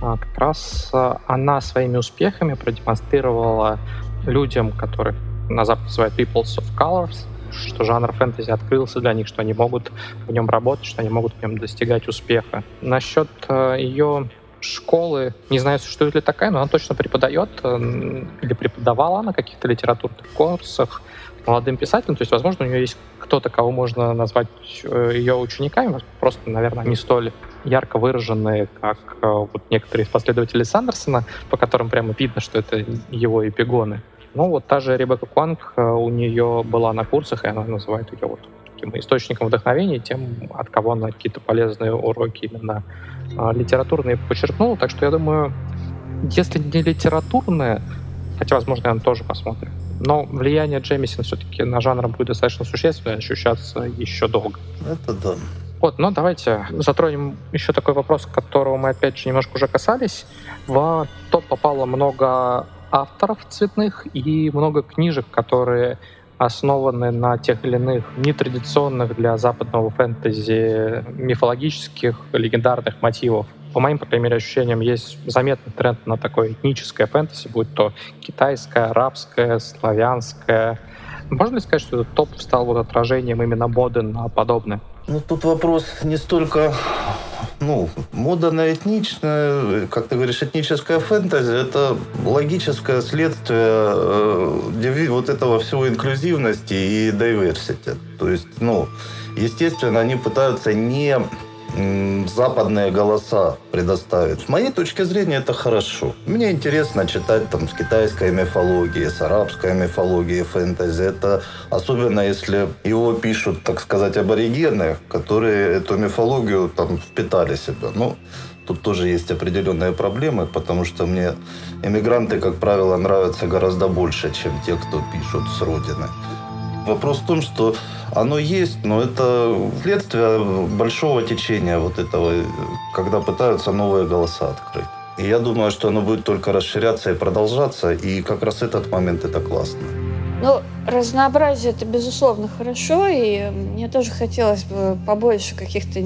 а, как раз а, она своими успехами продемонстрировала людям, которых на Западе называют Peoples of Colors, что жанр фэнтези открылся для них, что они могут в нем работать, что они могут в нем достигать успеха. Насчет ее школы, не знаю, существует ли такая, но она точно преподает или преподавала на каких-то литературных курсах молодым писателем, то есть, возможно, у нее есть кто-то, кого можно назвать э, ее учениками, просто, наверное, не столь ярко выраженные, как э, вот некоторые из последователей Сандерсона, по которым прямо видно, что это его эпигоны. Ну, вот та же Ребекка Куанг, э, у нее была на курсах, и она называет ее вот таким источником вдохновения, тем, от кого она какие-то полезные уроки именно литературные подчеркнула. Так что я думаю, если не литературная, хотя, возможно, она тоже посмотрит, но влияние Джемисона все-таки на жанр будет достаточно существенно ощущаться еще долго. Это да. Вот, но давайте затронем еще такой вопрос, которого мы опять же немножко уже касались. В топ попало много авторов цветных и много книжек, которые основаны на тех или иных нетрадиционных для западного фэнтези мифологических, легендарных мотивов по моим, по крайней мере, ощущениям, есть заметный тренд на такое этническое фэнтези, будь то китайское, арабское, славянское. Можно ли сказать, что этот топ стал вот отражением именно моды на подобное? Ну, тут вопрос не столько ну, мода на этничное, как ты говоришь, этническое фэнтези, это логическое следствие э, вот этого всего инклюзивности и diversity. То есть, ну, естественно, они пытаются не западные голоса предоставить. С моей точки зрения, это хорошо. Мне интересно читать там с китайской мифологией, с арабской мифологией фэнтези. Это особенно если его пишут, так сказать, аборигены, которые эту мифологию там впитали себя. Ну, Тут тоже есть определенные проблемы, потому что мне иммигранты, как правило, нравятся гораздо больше, чем те, кто пишут с родины. Вопрос в том, что оно есть, но это следствие большого течения вот этого, когда пытаются новые голоса открыть. И я думаю, что оно будет только расширяться и продолжаться, и как раз этот момент это классно. Ну, разнообразие это безусловно хорошо, и мне тоже хотелось бы побольше каких-то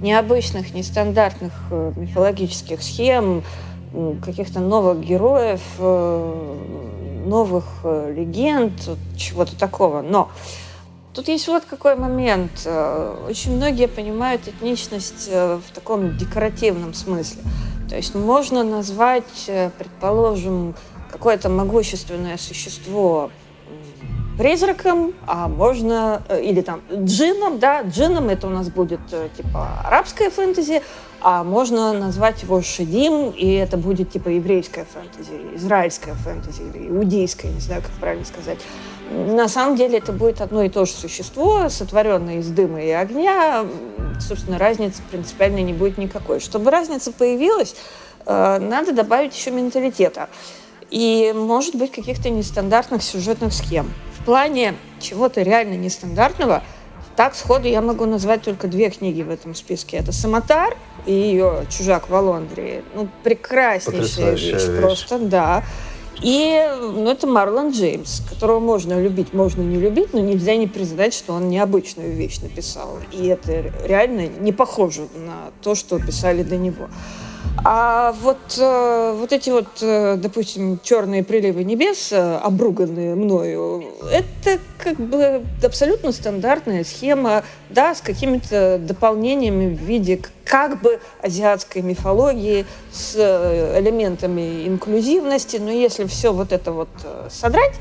необычных, нестандартных э, мифологических схем, каких-то новых героев, э, новых э, легенд, чего-то такого. Но тут есть вот какой момент. Э, очень многие понимают этничность в таком декоративном смысле. То есть можно назвать, предположим, какое-то могущественное существо призраком, а можно, или там джином, да, джином это у нас будет типа арабская фэнтези, а можно назвать его Шедим, и это будет типа еврейская фэнтези, израильская фэнтези, или иудейская, не знаю, как правильно сказать. На самом деле это будет одно и то же существо, сотворенное из дыма и огня. Собственно, разницы принципиально не будет никакой. Чтобы разница появилась, э, надо добавить еще менталитета. И, может быть, каких-то нестандартных сюжетных схем. В плане чего-то реально нестандартного – так, сходу я могу назвать только две книги в этом списке. Это «Самотар» и ее «Чужак в Алондрии». Ну, прекраснейшая вещь, вещь, просто, да. И ну, это Марлон Джеймс, которого можно любить, можно не любить, но нельзя не признать, что он необычную вещь написал. И это реально не похоже на то, что писали до него. А вот, э, вот эти вот, э, допустим, черные приливы небес, э, обруганные мною, это как бы абсолютно стандартная схема, да, с какими-то дополнениями в виде как бы азиатской мифологии, с элементами инклюзивности, но если все вот это вот содрать,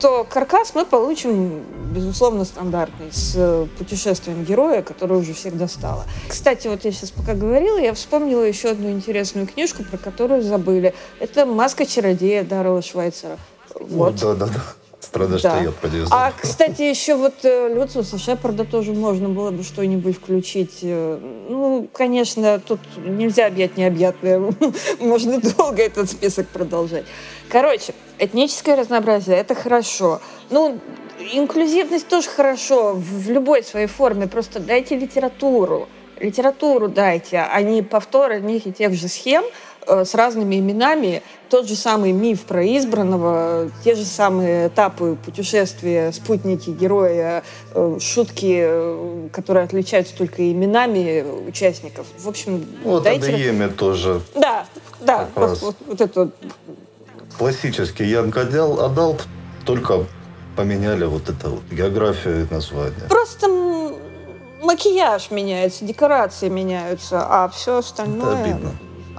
то каркас мы получим, безусловно, стандартный, с э, путешествием героя, который уже всех достало. Кстати, вот я сейчас пока говорила, я вспомнила еще одну интересную книжку, про которую забыли. Это «Маска чародея» Даррела Швайцера. Вот. Да, да, да. Страдаш, Да. я подвезу. А, кстати, еще вот э, Люциуса Шепарда тоже можно было бы что-нибудь включить. Э, Ну, конечно, тут нельзя объять необъятное. Можно долго этот список продолжать. Короче, этническое разнообразие – это хорошо. Ну, инклюзивность тоже хорошо в любой своей форме. Просто дайте литературу. Литературу дайте, а не повтор одних и тех же схем с разными именами. Тот же самый миф про избранного, те же самые этапы путешествия, спутники героя, э, шутки, э, которые отличаются только именами участников. В общем, Вот дайте... Адееме тоже. Да, да, Как вот, вот- вот это вот. Классический Янг Адал- Адалт, только поменяли вот это вот географию и название. Просто макияж меняется, декорации меняются, а все остальное обидно.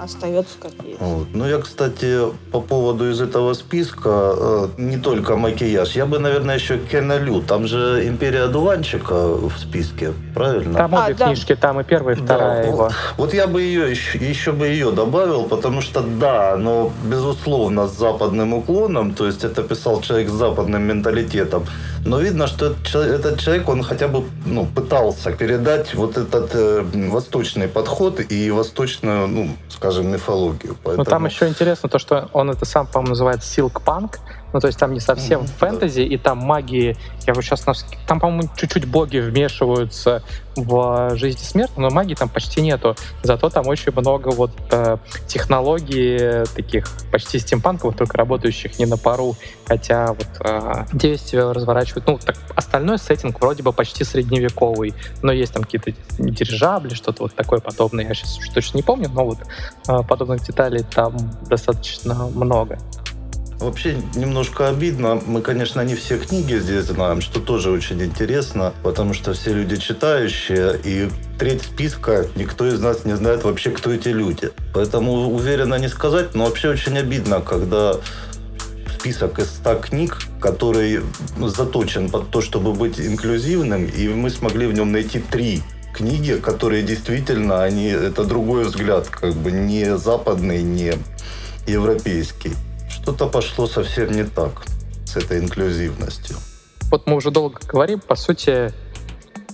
Остается как есть. Вот. Ну, я, кстати, по поводу из этого списка, э, не только макияж, я бы, наверное, еще Кена Лю. Там же «Империя одуванчика» в списке, правильно? Там А, обе да. книжки, там и первая, и Да, вторая его. вот, вот я бы ее еще, еще бы ее добавил, потому что да, но безусловно с западным уклоном, то есть это писал человек с западным менталитетом, но видно, что этот, чел- этот человек, он хотя бы ну, пытался передать вот этот э, восточный подход и восточную, ну, скажем, мифологию. Но Поэтому... там еще интересно то, что он это сам, по-моему, называет силк-панк. Ну, то есть там не совсем Мгм, фэнтези, и там магии. Я вот сейчас... Там, по-моему, чуть-чуть боги вмешиваются в жизнь и смерть, но магии там почти нету. Зато там очень много вот э, технологий таких почти стимпанковых, только работающих не на пару. Хотя вот э, действия разворачивают... Ну, так, остальной сеттинг вроде бы почти средневековый. Но есть там какие-то дирижабли, что-то вот такое подобное. Я сейчас точно не помню, но вот э, подобных деталей там достаточно много. Вообще немножко обидно. Мы, конечно, не все книги здесь знаем, что тоже очень интересно, потому что все люди читающие, и треть списка никто из нас не знает вообще, кто эти люди. Поэтому уверенно не сказать, но вообще очень обидно, когда список из 100 книг, который заточен под то, чтобы быть инклюзивным, и мы смогли в нем найти три книги, которые действительно, они, это другой взгляд, как бы не западный, не европейский. Что-то пошло совсем не так с этой инклюзивностью. Вот мы уже долго говорим, по сути,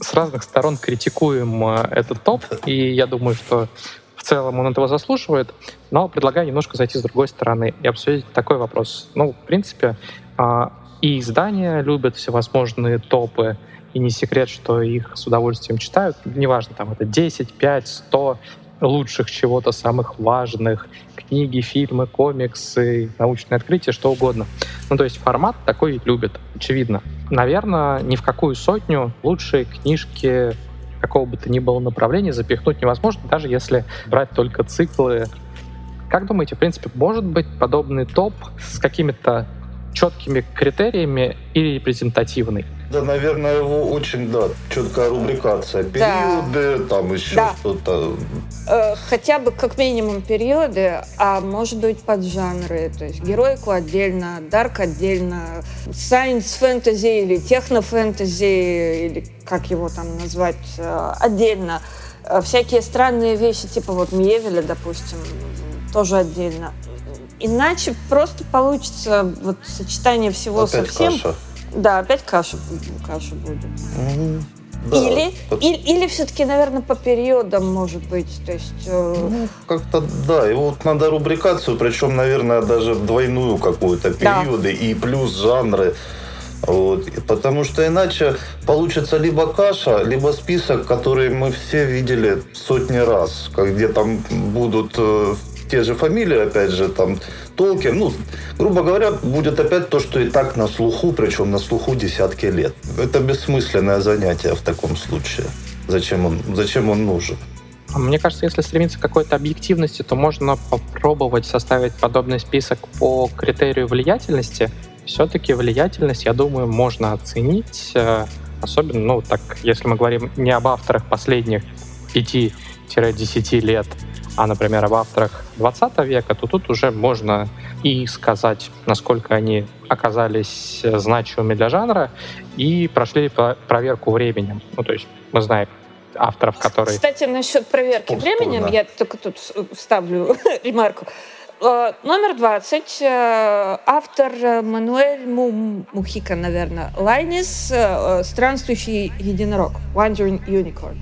с разных сторон критикуем э, этот топ, и я думаю, что в целом он этого заслуживает, но предлагаю немножко зайти с другой стороны и обсудить такой вопрос. Ну, в принципе, а, и издания любят всевозможные топы, и не секрет, что их с удовольствием читают. Неважно, там это 10, 5, 100 лучших чего-то, самых важных, книги, фильмы, комиксы, научные открытия, что угодно. Ну, то есть формат такой любят, очевидно. Наверное, ни в какую сотню лучшие книжки какого бы то ни было направления запихнуть невозможно, даже если брать только циклы. Как думаете, в принципе, может быть подобный топ с какими-то четкими критериями и репрезентативный? Да, наверное, его очень, да, четкая рубрикация. Да. Периоды, там еще Да. что-то. Э, хотя бы как минимум периоды, а может быть поджанры. То есть героику отдельно, дарк отдельно, science фэнтези или техно-фэнтези, или как его там назвать, э, отдельно. Э, Всякие странные вещи, типа вот Мьевеля, допустим, тоже отдельно. Иначе просто получится вот сочетание всего Опять совсем. каша. Да, опять каша, каша будет. Мгм. Да. Или, Как- или, или все-таки, наверное, по периодам, может быть. То есть э, Ну, как-то, да, его вот надо рубрикацию, причем, наверное, даже двойную какую-то, Да. периоды и плюс жанры. Вот. И Потому что иначе получится либо каша, либо список, который мы все видели сотни раз, где там будут э, те же фамилии, опять же, там Толкин, ну, грубо говоря, будет опять то, что и так на слуху, причем на слуху десятки лет. Это бессмысленное занятие в таком случае. Зачем он, зачем он нужен? Мне кажется, если стремиться к какой-то объективности, то можно попробовать составить подобный список по критерию влиятельности. Все-таки влиятельность, я думаю, можно оценить, э, особенно, ну, так, если мы говорим не об авторах последних 5-10 лет, а, например, об авторах 20 века, то тут уже можно и сказать, насколько они оказались значимыми для жанра и прошли проверку временем. Ну, то есть мы знаем авторов, которые... Кстати, насчет проверки Спорт, временем, да. я только тут вставлю ремарку. Э, номер 20. Э, автор Мануэль Мухика, наверное. Лайнис э, «Странствующий единорог». Wandering Unicorn.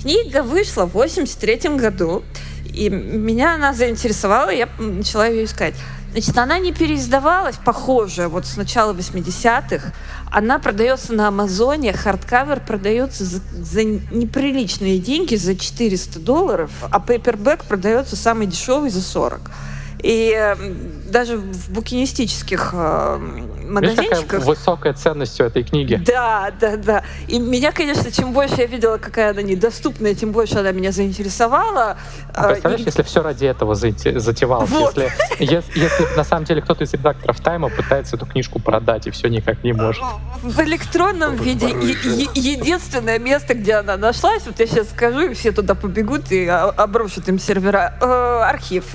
Книга вышла в 83 году, и меня она заинтересовала, я начала ее искать. Значит, она не переиздавалась, похоже, вот с начала 80-х. Она продается на Амазоне, hardcover продается за, за неприличные деньги, за 400 долларов, а paperback продается самый дешевый за 40. И даже в букинистических э, магазинчиках... Видишь, какая высокая ценность у этой книги. Да, да, да. И меня, конечно, чем больше я видела, какая она недоступная, тем больше она меня заинтересовала. А представляешь, и... если все ради этого затевалось, вот. если, если, если на самом деле кто-то из редакторов Тайма пытается эту книжку продать и все никак не может. В электронном виде единственное место, где она нашлась, вот я сейчас скажу, и все туда побегут и обрушат им сервера, э, архив,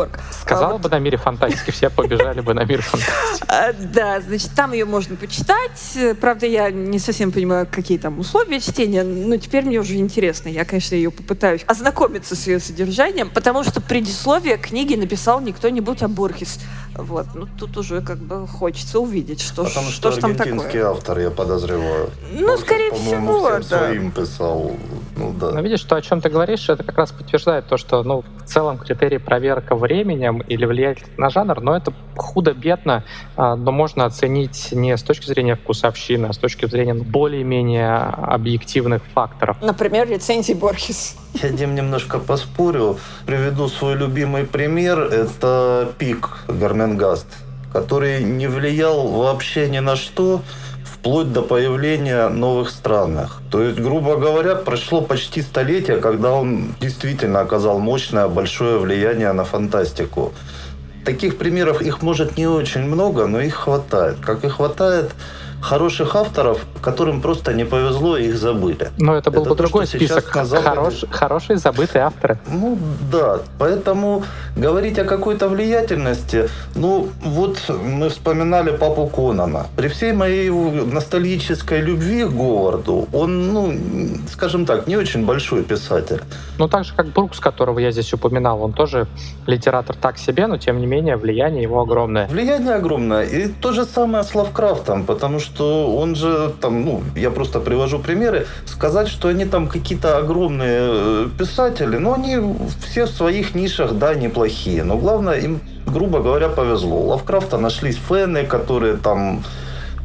архив.орг. Сказала бы на мире фантастики, все побежали бы на мир фантастики. А, да, значит, там ее можно почитать. Правда, я не совсем понимаю, какие там условия чтения, но теперь мне уже интересно. Я, конечно, ее попытаюсь ознакомиться с ее содержанием, потому что предисловие книги написал не кто-нибудь, а Борхес. Вот, ну тут уже как бы хочется увидеть, что, Потому что, что там такое. автор, я подозреваю. Ну, Борхес, скорее всего, всем да. своим писал. Ну, да. Но видишь, что о чем ты говоришь, это как раз подтверждает то, что ну, в целом критерий проверка временем или влиять на жанр, но это худо-бедно, а, но можно оценить не с точки зрения вкусовщины, а с точки зрения более-менее объективных факторов. Например, рецензии Борхес. Я Дим немножко поспорю. Приведу свой любимый пример. Это пик Гарменгаст, который не влиял вообще ни на что, вплоть до появления новых странах. То есть, грубо говоря, прошло почти столетие, когда он действительно оказал мощное, большое влияние на фантастику. Таких примеров их может не очень много, но их хватает. Как и хватает хороших авторов, которым просто не повезло, их забыли. Но это был это бы то, другой список. Сказал, Хорош, Хорошие забытые авторы. Ну да, поэтому говорить о какой-то влиятельности, ну вот мы вспоминали папу Конана. При всей моей ностальгической любви к Говарду, он, ну, скажем так, не очень большой писатель. Ну так же, как Брукс, которого я здесь упоминал, он тоже литератор так себе, но тем не менее влияние его огромное. Влияние огромное. И то же самое с Лавкрафтом, потому что что он же там, ну, я просто привожу примеры, сказать, что они там какие-то огромные э, писатели, но они все в своих нишах, да, неплохие. Но главное, им, грубо говоря, повезло. У Лавкрафта нашлись фэны, которые там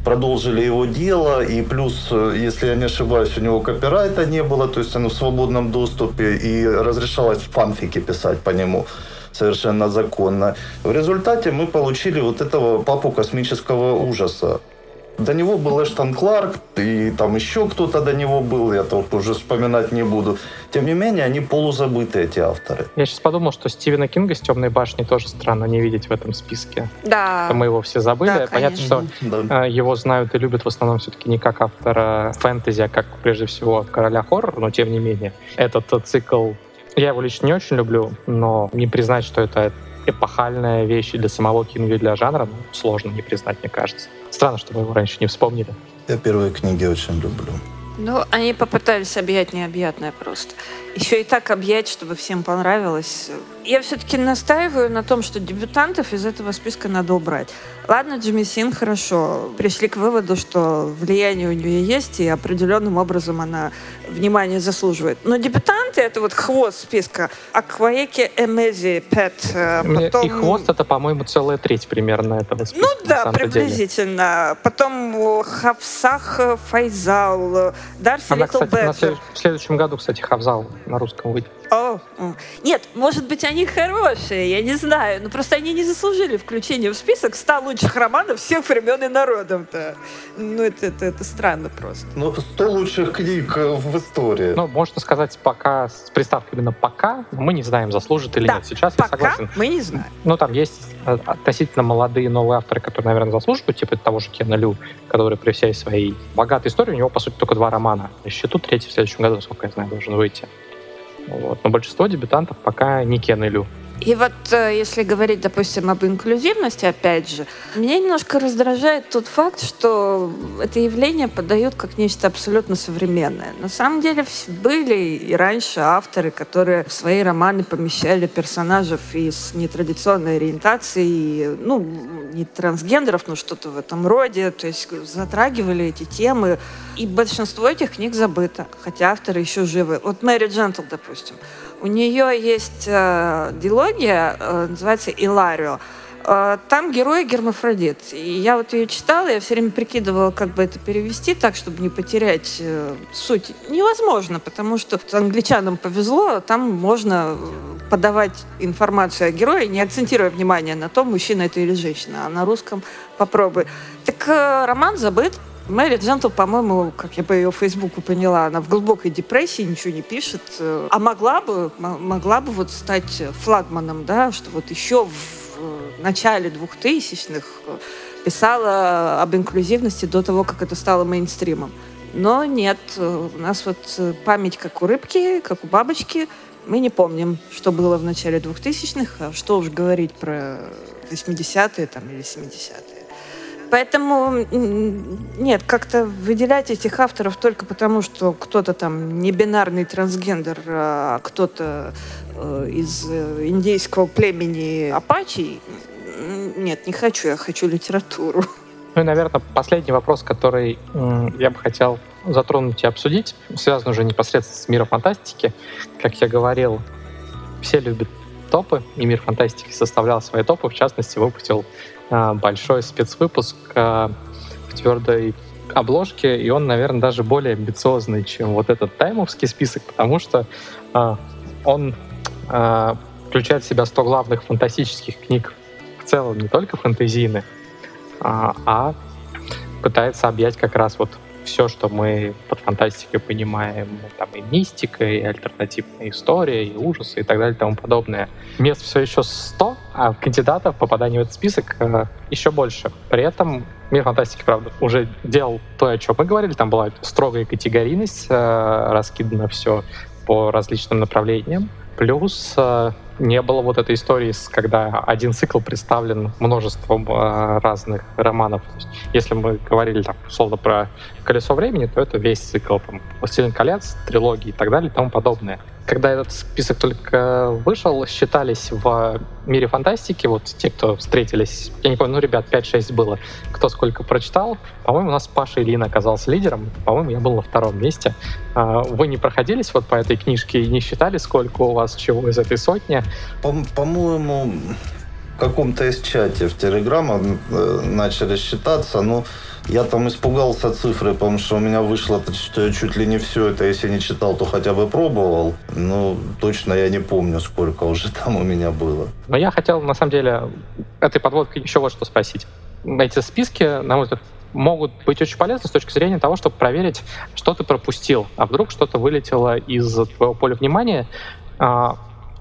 продолжили его дело, и плюс, э, если я не ошибаюсь, у него копирайта не было, то есть оно в свободном доступе, и разрешалось фанфики писать по нему совершенно законно. В результате мы получили вот этого папу космического ужаса. До него был Эштон Кларк, и там еще кто-то до него был, я только уже вспоминать не буду. Тем не менее, они полузабыты, эти авторы. Я сейчас подумал, что Стивена Кинга с «Темной башни» тоже странно не видеть в этом списке. Да. Мы его все забыли. Да, Понятно, что да. А, его знают и любят в основном все-таки не как автора фэнтези, а как, прежде всего, короля хоррора, но тем не менее. Этот цикл я его лично не очень люблю, но не признать, что это эпохальная вещь для самого кино и для жанра, ну, сложно не признать, мне кажется. Странно, что мы его раньше не вспомнили. Я первые книги очень люблю. Ну, они попытались объять необъятное просто. Еще и так объять, чтобы всем понравилось. Я все-таки настаиваю на том, что дебютантов из этого списка надо убрать. Ладно, Джимми Син хорошо. Пришли к выводу, что влияние у нее есть, и определенным образом она внимание заслуживает. Но дебютанты — это вот хвост списка. Акваеки, Эмези, Пэт. Потом... И хвост — это, по-моему, целая треть примерно этого списка. Ну да, приблизительно. Деле. Потом Хавсах Файзал, Дарси Она, кстати, на след... в следующем году, кстати, Хавзал на русском выйдет. О, нет, может быть, они хорошие, я не знаю. Но просто они не заслужили включения в список 100 лучших романов всех времен и народов-то. Ну, это, это, это странно просто. Ну, 100 лучших книг в истории. Ну, можно сказать, пока, с приставкой именно «пока», мы не знаем, заслужит или да, нет. Сейчас пока я согласен. мы не знаем. Ну, там есть э, относительно молодые новые авторы, которые, наверное, заслуживают, типа того же Кена Лю, который при всей своей богатой истории, у него, по сути, только два романа. На счету третий в следующем году, сколько я знаю, должен выйти. Вот. Но большинство дебютантов пока не Кен. И вот э, если говорить, допустим, об инклюзивности, опять же, меня немножко раздражает тот факт, что это явление подают как нечто абсолютно современное. На самом деле были и раньше авторы, которые в свои романы помещали персонажей из нетрадиционной ориентации, ну, не трансгендеров, но что-то в этом роде, то есть затрагивали эти темы, и большинство этих книг забыто, хотя авторы еще живы. Вот Мэри Джентл, допустим. У нее есть э, дилогия, э, называется «Иларио». Э, там герой гермафродит. И я вот ее читала, я все время прикидывала, как бы это перевести так, чтобы не потерять э, суть. Невозможно, потому что англичанам повезло, там можно подавать информацию о герое, не акцентируя внимание на том, мужчина это или женщина, а на русском попробуй. Так э, роман забыт, Мэри Джентл, по-моему, как я по ее фейсбуку поняла, она в глубокой депрессии, ничего не пишет. Э, а могла бы, могла бы вот стать флагманом, да, что вот еще в начале 2000-х писала об инклюзивности до того, как это стало мейнстримом. Но нет, у нас вот память как у рыбки, как у бабочки. Мы не помним, что было в начале 2000-х, а что уж говорить про 80-е там, или 70-е. Поэтому нет, как-то выделять этих авторов только потому, что кто-то там не бинарный трансгендер, а кто-то э, из э, индейского племени апачи, нет, не хочу, я хочу литературу. Ну и, наверное, последний вопрос, который я бы хотел затронуть и обсудить, связан уже непосредственно с миром фантастики. Как я говорил, все любят топы, и мир фантастики составлял свои топы, в частности, выпустил большой спецвыпуск а, в твердой обложке, и он, наверное, даже более амбициозный, чем вот этот таймовский список, потому что а, он включает в себя 100 главных фантастических книг в целом, не только фэнтезийных, а пытается объять как раз вот все, что мы под фантастикой понимаем, там и мистика, и альтернативная история, и ужасы, и так далее, и тому подобное. Мест все еще 100, а кандидатов попадания в этот список э, еще больше. При этом мир фантастики, правда, уже делал то, о чем мы говорили, там была строгая категорийность, э, раскидано все по различным направлениям. Плюс э, не было вот этой истории, когда один цикл представлен множеством э, разных романов. Есть, если мы говорили там, условно про «Колесо времени», то это весь цикл там, «Властелин колец», трилогии и так далее и тому подобное когда этот список только вышел, считались в мире фантастики, вот те, кто встретились, я не помню, ну, ребят, 5-6 было, кто сколько прочитал. По-моему, у нас Паша Ильин оказался лидером, по-моему, я был на втором месте. А, вы не проходились вот по этой книжке и не считали, сколько у вас чего из этой сотни? По-моему, в каком-то из чате в Телеграм э, начали считаться, но я там испугался цифры, потому что у меня вышло, что я чуть ли не все это, если не читал, то хотя бы пробовал. Ну, точно я не помню, сколько уже там у меня было. Но я хотел, на самом деле, этой подводкой еще вот что спросить. Эти списки, на мой взгляд, могут быть очень полезны с точки зрения того, чтобы проверить, что ты пропустил, а вдруг что-то вылетело из твоего поля внимания,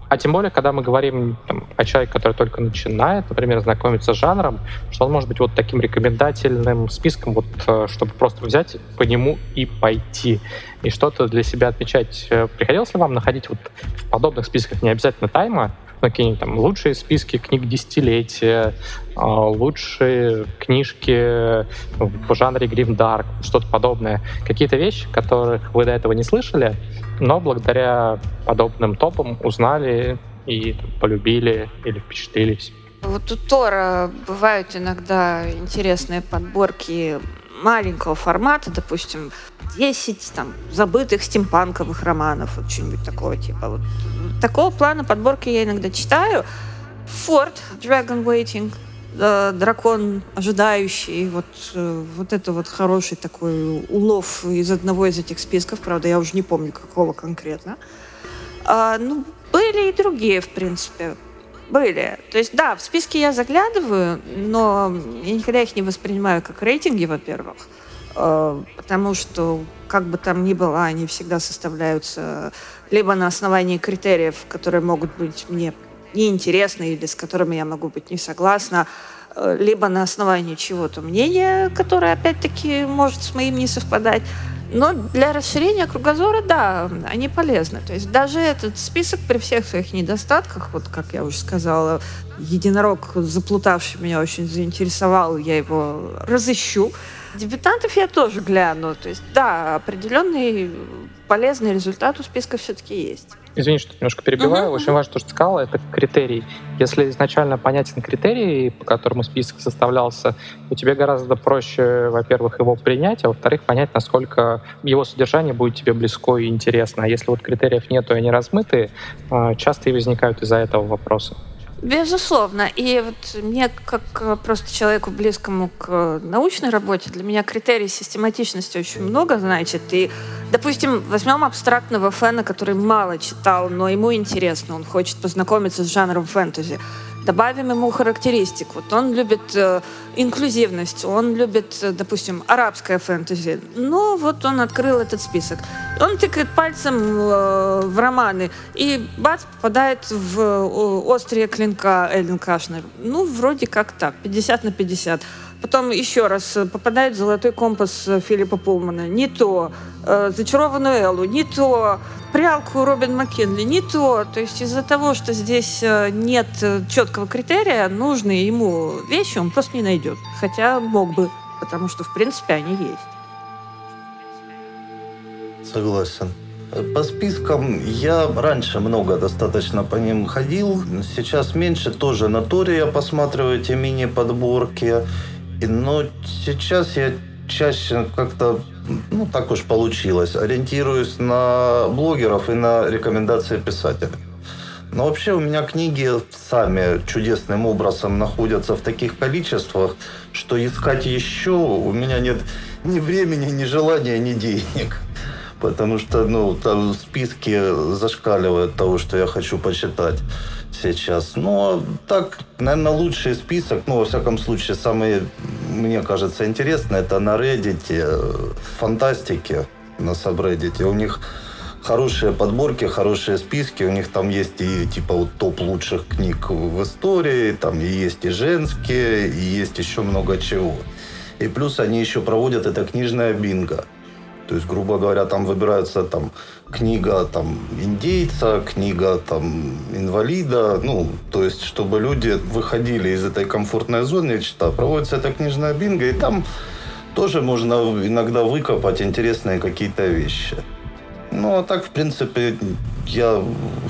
а, тем более, когда мы говорим там, о человеке, который только начинает, например, знакомиться с жанром, что он может быть вот таким рекомендательным списком, вот, э, чтобы просто взять по нему и пойти. И что-то для себя отмечать. Э, приходилось ли вам находить вот в подобных списках не обязательно тайма, но какие-нибудь там лучшие списки книг десятилетия, э, лучшие книжки в жанре гримдарк, что-то подобное. Какие-то вещи, которых вы до этого не слышали, но благодаря подобным топам узнали и полюбили или впечатлились. Вот у Тора бывают иногда интересные подборки маленького формата, допустим, 10 там, забытых стимпанковых романов, вот что-нибудь такого типа. Вот, такого плана подборки я иногда читаю. Форд, Dragon Waiting, дракон ожидающий, вот, э, вот это вот хороший такой улов из одного из этих списков, правда, я уже не помню, какого конкретно. А, ну, были и другие, в принципе. Были. То есть, да, в списки я заглядываю, но я никогда их не воспринимаю как рейтинги, во-первых, а, потому что, как бы там ни было, они всегда составляются либо на основании критериев, которые могут быть мне неинтересны или с которыми я могу быть не согласна, э, либо на основании чего-то мнения, которое, опять-таки, может с моим не совпадать, Но для расширения кругозора, да, они полезны. То есть даже этот список при всех своих недостатках, вот как я уже сказала, единорог заплутавший меня очень заинтересовал, я его разыщу. Дебютантов я тоже гляну. То есть, да, определенный полезный результат у списка все-таки есть. Извини, что немножко перебиваю. Угу, Очень важно, то, что ты сказала, это критерий. Если изначально понятен критерий, по которому список составлялся, то тебе гораздо проще, во-первых, его принять, а во-вторых, понять, насколько его содержание будет тебе близко и интересно. А если вот критериев нет, и они размыты, а, часто и возникают из-за этого вопросы. Безусловно. И вот мне, как э, просто человеку близкому к научной работе, для меня критерий систематичности очень много значит. И, допустим, возьмем абстрактного фэна, который мало читал, но ему интересно, он хочет познакомиться с жанром фэнтези. Добавим ему характеристик. Вот он любит э, инклюзивность, он любит, э, допустим, арабское фэнтези. Ну, вот он открыл этот список. Он тыкает пальцем э, в романы, и бац, попадает в «Острие клинка» Эллен Кашнер. Ну, вроде как так, 50 на 50. Потом еще раз попадает «Золотой компас» Филиппа Пулмана. Не то. «Зачарованную Эллу». Не то прялку Робин Маккинли не то. То есть из-за того, что здесь э, нет э, четкого критерия, нужные ему вещи он просто не найдет. Хотя мог бы, потому что, в принципе, они есть. Согласен. По спискам я раньше много достаточно по ним ходил. Сейчас меньше тоже на Торе я посматриваю эти мини-подборки. Но сейчас я чаще как-то ну, так уж получилось. Ориентируюсь на блогеров и на рекомендации писателей. Но вообще у меня книги сами чудесным образом находятся в таких количествах, что искать еще у меня нет ни времени, ни желания, ни денег. Потому что, ну, там списки зашкаливают того, что я хочу почитать сейчас. Но так, наверное, лучший список, ну, во всяком случае, самый, мне кажется, интересный, это на Reddit, э, фантастики на Subreddit. У них хорошие подборки, хорошие списки. У них там есть и типа вот топ лучших книг в истории, там и есть и женские, и есть еще много чего. И плюс они еще проводят это книжное бинго. То есть, грубо говоря, там выбираются там книга там индейца, книга там инвалида, ну, то есть, чтобы люди выходили из этой комфортной зоны, читая, проводится эта книжная бинго, и там тоже можно иногда выкопать интересные какие-то вещи. Ну, а так, в принципе, я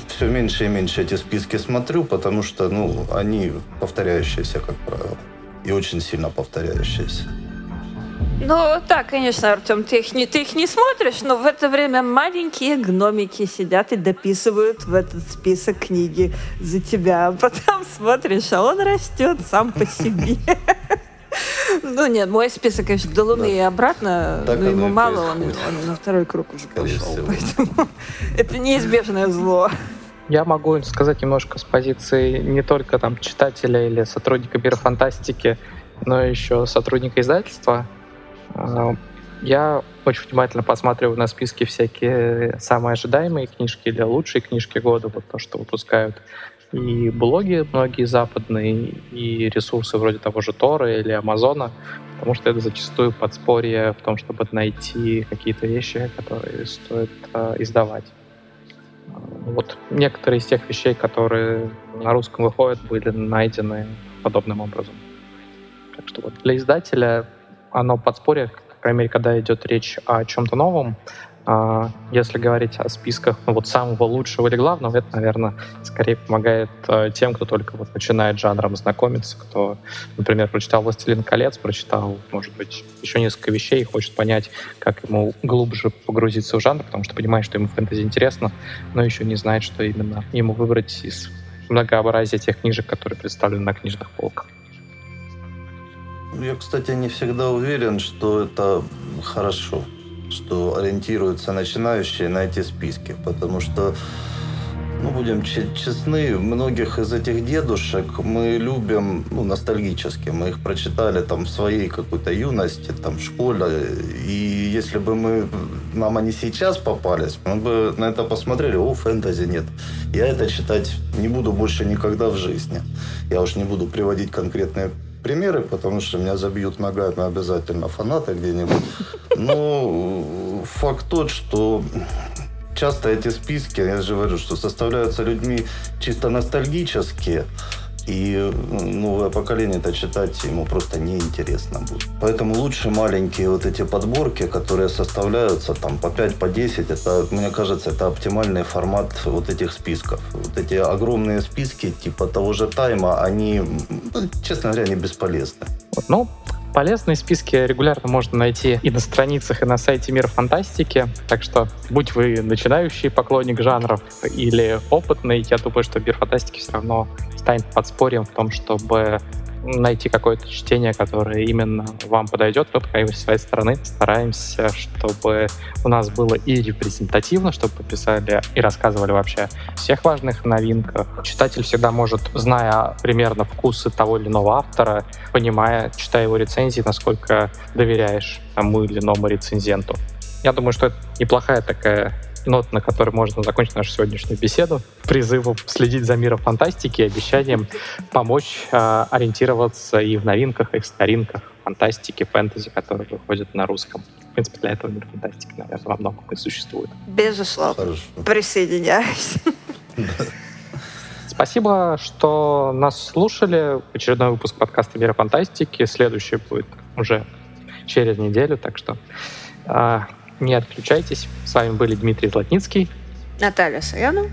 все меньше и меньше эти списки смотрю, потому что, ну, они повторяющиеся, как правило. И очень сильно повторяющиеся. Ну, да, конечно, Артем, ты их, не, ты их не смотришь, но в это время маленькие гномики сидят и дописывают в этот список книги за тебя. А потом смотришь, а он растет сам по себе. Ну нет, мой список, конечно, до Луны и обратно, Так но ему мало, он, он на второй круг уже пошел. Поэтому это неизбежное зло. Я могу сказать немножко с позиции не только там читателя или сотрудника мира фантастики, но еще сотрудника издательства. Я очень внимательно посматриваю на списки всякие самые ожидаемые книжки или лучшие книжки года, вот то, что выпускают и блоги многие западные, и ресурсы вроде того же Тора или Амазона, потому что это зачастую подспорье в том, чтобы найти какие-то вещи, которые стоит э, издавать. Вот некоторые из тех вещей, которые на русском выходят, были найдены подобным образом. Так что вот для издателя оно подспорье, по крайней мере, когда идет речь о чем-то новом. А, Если говорить о списках ну, вот самого лучшего или главного, это, наверное, скорее помогает э, тем, кто только вот начинает жанром знакомиться, кто, например, прочитал «Властелин колец», прочитал, может быть, еще несколько вещей и хочет понять, как ему глубже погрузиться в жанр, потому что понимает, что ему фэнтези интересно, но еще не знает, что именно ему выбрать из многообразия тех книжек, которые представлены на книжных полках. Я, кстати, не всегда уверен, что это хорошо, что ориентируются начинающие на эти списки, потому что, ну, будем че- честны, многих из этих дедушек мы любим, ну, ностальгически, мы их прочитали там в своей какой-то юности, там, в школе, и если бы мы, нам они сейчас попались, мы бы на это посмотрели, о, фэнтези нет, я это читать не буду больше никогда в жизни. Я уж не буду приводить конкретные примеры, потому что меня забьют ногами обязательно фанаты где-нибудь. Ну, факт тот, что часто эти списки, я же говорю, что составляются людьми чисто ностальгические, и новое поколение это читать ему просто неинтересно будет. Поэтому лучше маленькие вот эти подборки, которые составляются там по 5, по 10, это, мне кажется, это оптимальный формат вот этих списков. Вот эти огромные списки типа того же тайма, они, ну, честно говоря, не бесполезны. Ну, Полезные списки регулярно можно найти и на страницах, и на сайте Мира Фантастики. Так что, будь вы начинающий поклонник жанров или опытный, я думаю, что Мир Фантастики все равно станет подспорьем в том, чтобы найти какое-то чтение, которое именно вам подойдет. Мы, по с своей стороны стараемся, чтобы у нас было и репрезентативно, чтобы писали и рассказывали вообще о всех важных новинках. Читатель всегда может, зная примерно вкусы того или иного автора, понимая, читая его рецензии, насколько доверяешь тому или иному рецензенту. Я думаю, что это неплохая такая нот, на которой можно закончить нашу сегодняшнюю беседу. Призыву следить за миром фантастики и обещанием помочь э, ориентироваться и в новинках, и в старинках фантастики, фэнтези, которые выходят на русском. В принципе, для этого мир фантастики, наверное, во многом и существует. Безусловно. Хорошо. Присоединяюсь. Спасибо, что нас слушали. Очередной выпуск подкаста «Мира фантастики». Следующий будет уже через неделю, так что э, не отключайтесь. С вами были Дмитрий Златницкий. Наталья Саянова.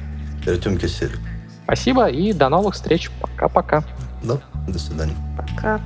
Артем Кисель. Спасибо и до новых встреч. Пока-пока. Да, до свидания. Пока.